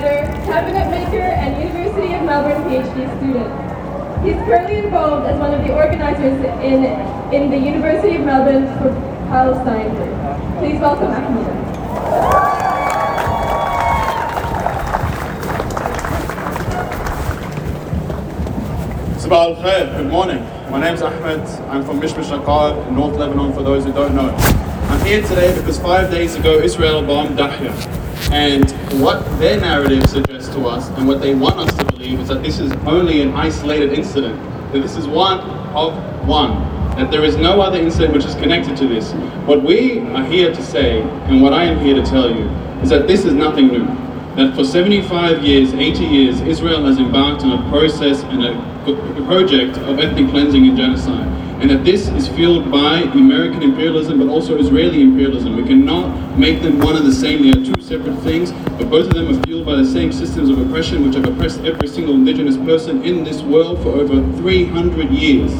writer, cabinet maker, and University of Melbourne PhD student. He's currently involved as one of the organizers in, in the University of Melbourne for Palestine group. Please welcome Ahmed. Sabah al Khair, good morning. My name is Ahmed. I'm from Mishmish Akkar in North Lebanon, for those who don't know. I'm here today because five days ago Israel bombed Dahya. And what their narrative suggests to us and what they want us to believe is that this is only an isolated incident, that this is one of one, that there is no other incident which is connected to this. What we are here to say, and what I am here to tell you, is that this is nothing new. That for 75 years, 80 years, Israel has embarked on a process and a a project of ethnic cleansing and genocide. And that this is fueled by American imperialism, but also Israeli imperialism. We cannot make them one and the same. They are two separate things, but both of them are fueled by the same systems of oppression which have oppressed every single indigenous person in this world for over 300 years.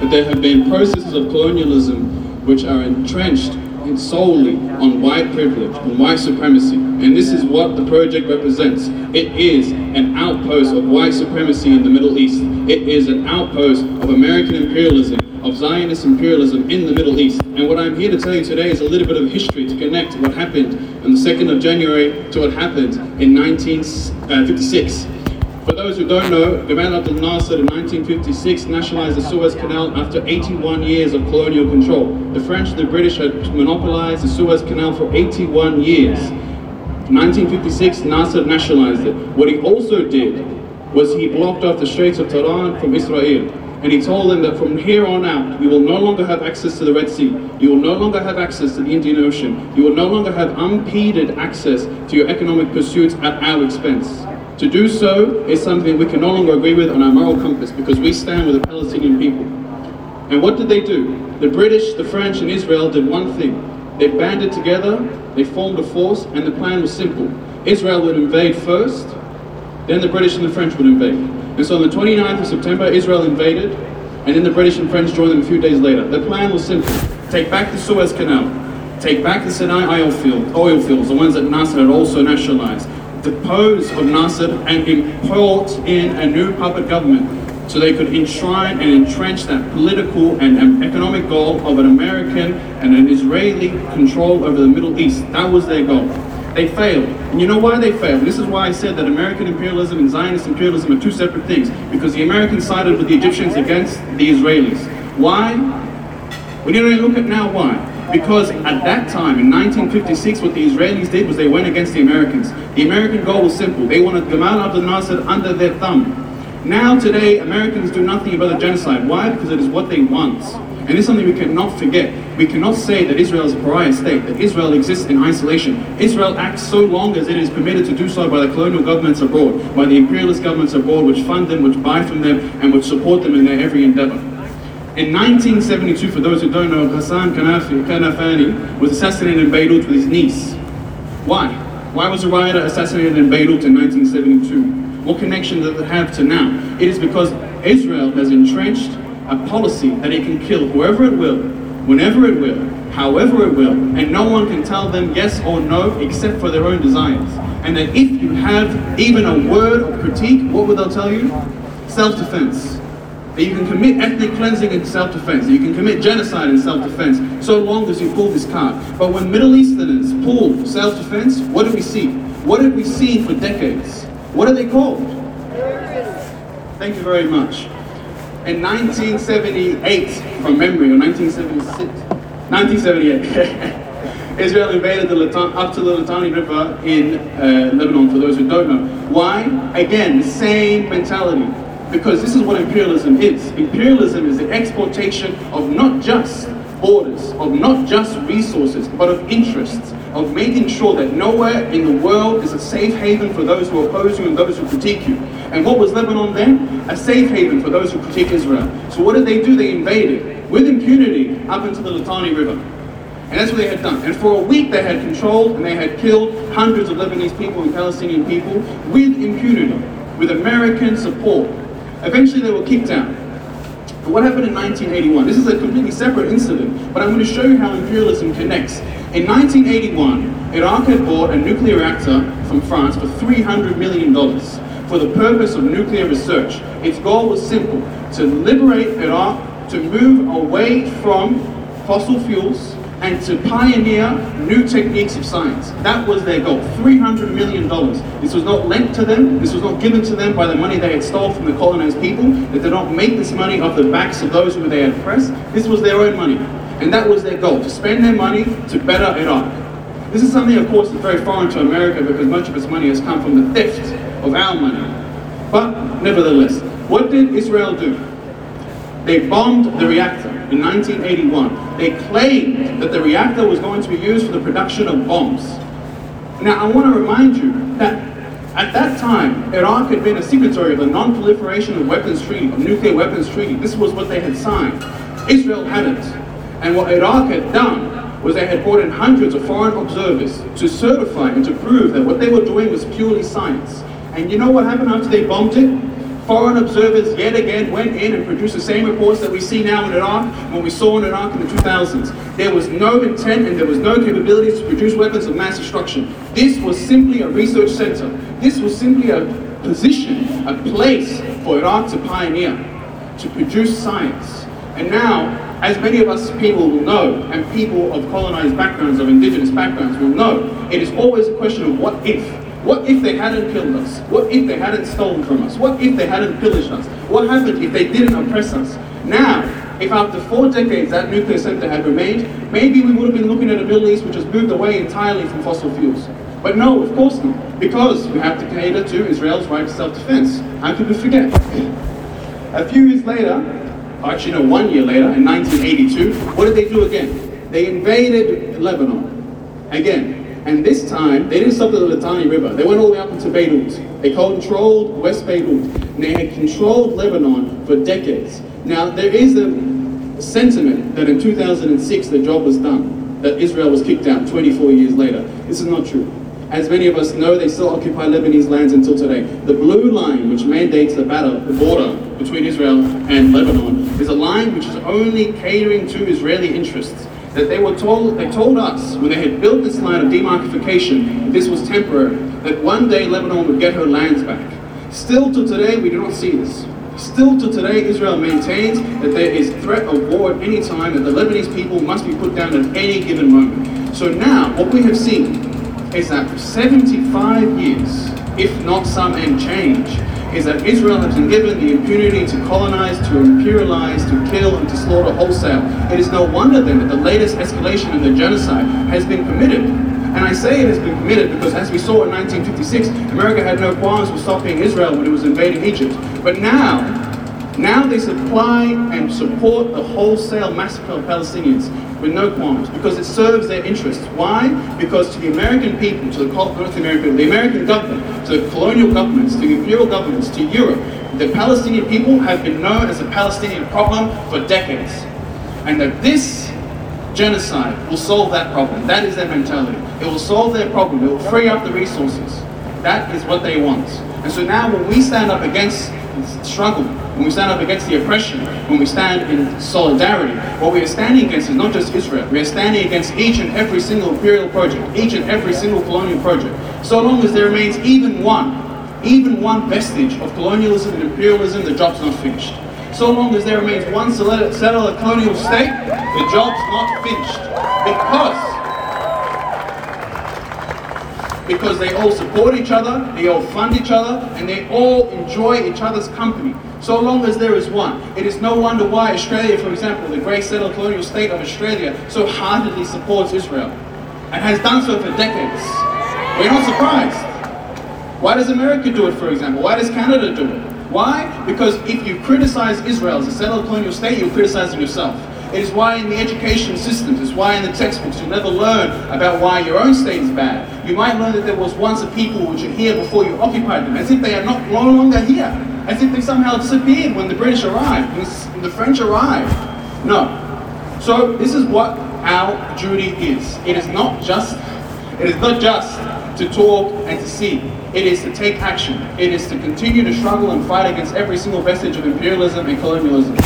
That there have been processes of colonialism which are entrenched solely on white privilege, on white supremacy. And this is what the project represents. It is an outpost of white supremacy in the Middle East. It is an outpost of American imperialism, of Zionist imperialism in the Middle East. And what I'm here to tell you today is a little bit of history to connect what happened on the 2nd of January to what happened in 1956. Uh, for those who don't know, Gamal Abdel Nasser in 1956 nationalized the Suez Canal after 81 years of colonial control. The French and the British had monopolized the Suez Canal for 81 years. In 1956, Nasser nationalized it. What he also did was he blocked off the Straits of Tiran from Israel. And he told them that from here on out, you will no longer have access to the Red Sea. You will no longer have access to the Indian Ocean. You will no longer have unimpeded access to your economic pursuits at our expense. To do so is something we can no longer agree with on our moral compass because we stand with the Palestinian people. And what did they do? The British, the French, and Israel did one thing. They banded together, they formed a force, and the plan was simple. Israel would invade first, then the British and the French would invade. And so on the 29th of September, Israel invaded, and then the British and French joined them a few days later. The plan was simple. Take back the Suez Canal, take back the Sinai oil, field, oil fields, the ones that Nasser had also nationalized, depose of Nasser and import in a new puppet government so they could enshrine and entrench that political and economic goal of an American and an Israeli control over the Middle East. That was their goal. They failed. And you know why they failed? This is why I said that American imperialism and Zionist imperialism are two separate things. Because the Americans sided with the Egyptians against the Israelis. Why? We need to look at now why. Because at that time, in 1956, what the Israelis did was they went against the Americans. The American goal was simple. They wanted Gamal Abdel Nasser under their thumb. Now, today, Americans do nothing about the genocide. Why? Because it is what they want. And it's something we cannot forget. We cannot say that Israel is a pariah state, that Israel exists in isolation. Israel acts so long as it is permitted to do so by the colonial governments abroad, by the imperialist governments abroad, which fund them, which buy from them, and which support them in their every endeavor. In 1972, for those who don't know, Ghassan Kanafani was assassinated in Beirut with his niece. Why? Why was a rioter assassinated in Beirut in 1972? What connection does it have to now? It is because Israel has entrenched a policy that it can kill whoever it will, whenever it will, however it will, and no one can tell them yes or no except for their own desires. And that if you have even a word of critique, what will they tell you? Self-defense that you can commit ethnic cleansing in self-defense, that you can commit genocide in self-defense, so long as you pull this card. But when Middle Easterners pull self-defense, what do we see? What did we see for decades? What are they called? Thank you very much. In 1978, from memory, or 1976, 1978, Israel invaded the up to the Litani River in uh, Lebanon, for those who don't know. Why? Again, same mentality because this is what imperialism is. Imperialism is the exportation of not just borders, of not just resources, but of interests, of making sure that nowhere in the world is a safe haven for those who oppose you and those who critique you. And what was Lebanon then? A safe haven for those who critique Israel. So what did they do? They invaded with impunity up into the Litani River. And that's what they had done. And for a week they had controlled and they had killed hundreds of Lebanese people and Palestinian people with impunity, with American support. Eventually they were kicked out. But what happened in 1981? This is a completely separate incident, but I'm going to show you how imperialism connects. In 1981, Iraq had bought a nuclear reactor from France for $300 million for the purpose of nuclear research. Its goal was simple, to liberate Iraq, to move away from fossil fuels, and to pioneer new techniques of science. That was their goal, $300 million. This was not lent to them, this was not given to them by the money they had stole from the colonized people. They did not make this money off the backs of those who they had oppressed. This was their own money. And that was their goal, to spend their money to better Iraq. This is something, of course, that's very foreign to America because much of its money has come from the theft of our money. But nevertheless, what did Israel do? They bombed the reactor in 1981. They claimed that the reactor was going to be used for the production of bombs. Now, I want to remind you that at that time, Iraq had been a signatory of the Non-Proliferation of Weapons Treaty, of Nuclear Weapons Treaty. This was what they had signed. Israel hadn't. And what Iraq had done was they had brought in hundreds of foreign observers to certify and to prove that what they were doing was purely science. And you know what happened after they bombed it? Foreign observers yet again went in and produced the same reports that we see now in Iraq, what we saw in Iraq in the 2000s. There was no intent and there was no capabilities to produce weapons of mass destruction. This was simply a research center. This was simply a position, a place for Iraq to pioneer, to produce science. And now, as many of us people will know, and people of colonized backgrounds, of indigenous backgrounds will know, it is always a question of what if. What if they hadn't killed us? What if they hadn't stolen from us? What if they hadn't pillaged us? What happened if they didn't oppress us? Now, if after four decades that nuclear center had remained, maybe we would have been looking at a Middle East which has moved away entirely from fossil fuels. But no, of course not, because we have to cater to Israel's right to self-defense. How could we forget? A few years later, actually no, one year later, in 1982, what did they do again? They invaded Lebanon. Again, and this time, they didn't stop at the Litani River. They went all the way up into Beirut. They controlled West Beirut. And they had controlled Lebanon for decades. Now, there is a sentiment that in 2006 the job was done, that Israel was kicked out 24 years later. This is not true. As many of us know, they still occupy Lebanese lands until today. The blue line, which mandates the, battle, the border between Israel and Lebanon, is a line which is only catering to Israeli interests that they were told, they told us when they had built this line of demarcation, this was temporary, that one day Lebanon would get her lands back. Still to today, we do not see this. Still to today, Israel maintains that there is threat of war at any time, and the Lebanese people must be put down at any given moment. So now, what we have seen is that for 75 years, if not some end change, is that Israel has been given the impunity to colonize, to imperialize, to kill, and to slaughter wholesale. It is no wonder then that the latest escalation in the genocide has been committed. And I say it has been committed because as we saw in 1956, America had no qualms with stopping Israel when it was invading Egypt. But now, now they supply and support the wholesale massacre of Palestinians with no qualms because it serves their interests. Why? Because to the American people, to the North American, the American government, to the colonial governments, to the imperial governments, to Europe, the Palestinian people have been known as a Palestinian problem for decades. And that this genocide will solve that problem. That is their mentality. It will solve their problem. It will free up the resources. That is what they want. And so now when we stand up against the struggle, when we stand up against the oppression, when we stand in solidarity, what we are standing against is not just Israel. We are standing against each and every single imperial project, each and every single colonial project. So long as there remains even one, even one vestige of colonialism and imperialism, the job's not finished. So long as there remains one settler colonial state, the job's not finished. Because because they all support each other, they all fund each other, and they all enjoy each other's company so long as there is one. It is no wonder why Australia, for example, the great settled colonial state of Australia, so heartedly supports Israel and has done so for decades. We're not surprised. Why does America do it, for example? Why does Canada do it? Why? Because if you criticize Israel as a settled colonial state, you're criticizing yourself. It is why in the education systems, it's why in the textbooks you'll never learn about why your own state is bad. You might learn that there was once a people which are here before you occupied them, as if they are not no longer here as if they somehow disappeared when the British arrived, when the French arrived. No. So this is what our duty is. It is not just, it is not just to talk and to see. It is to take action. It is to continue to struggle and fight against every single vestige of imperialism and colonialism.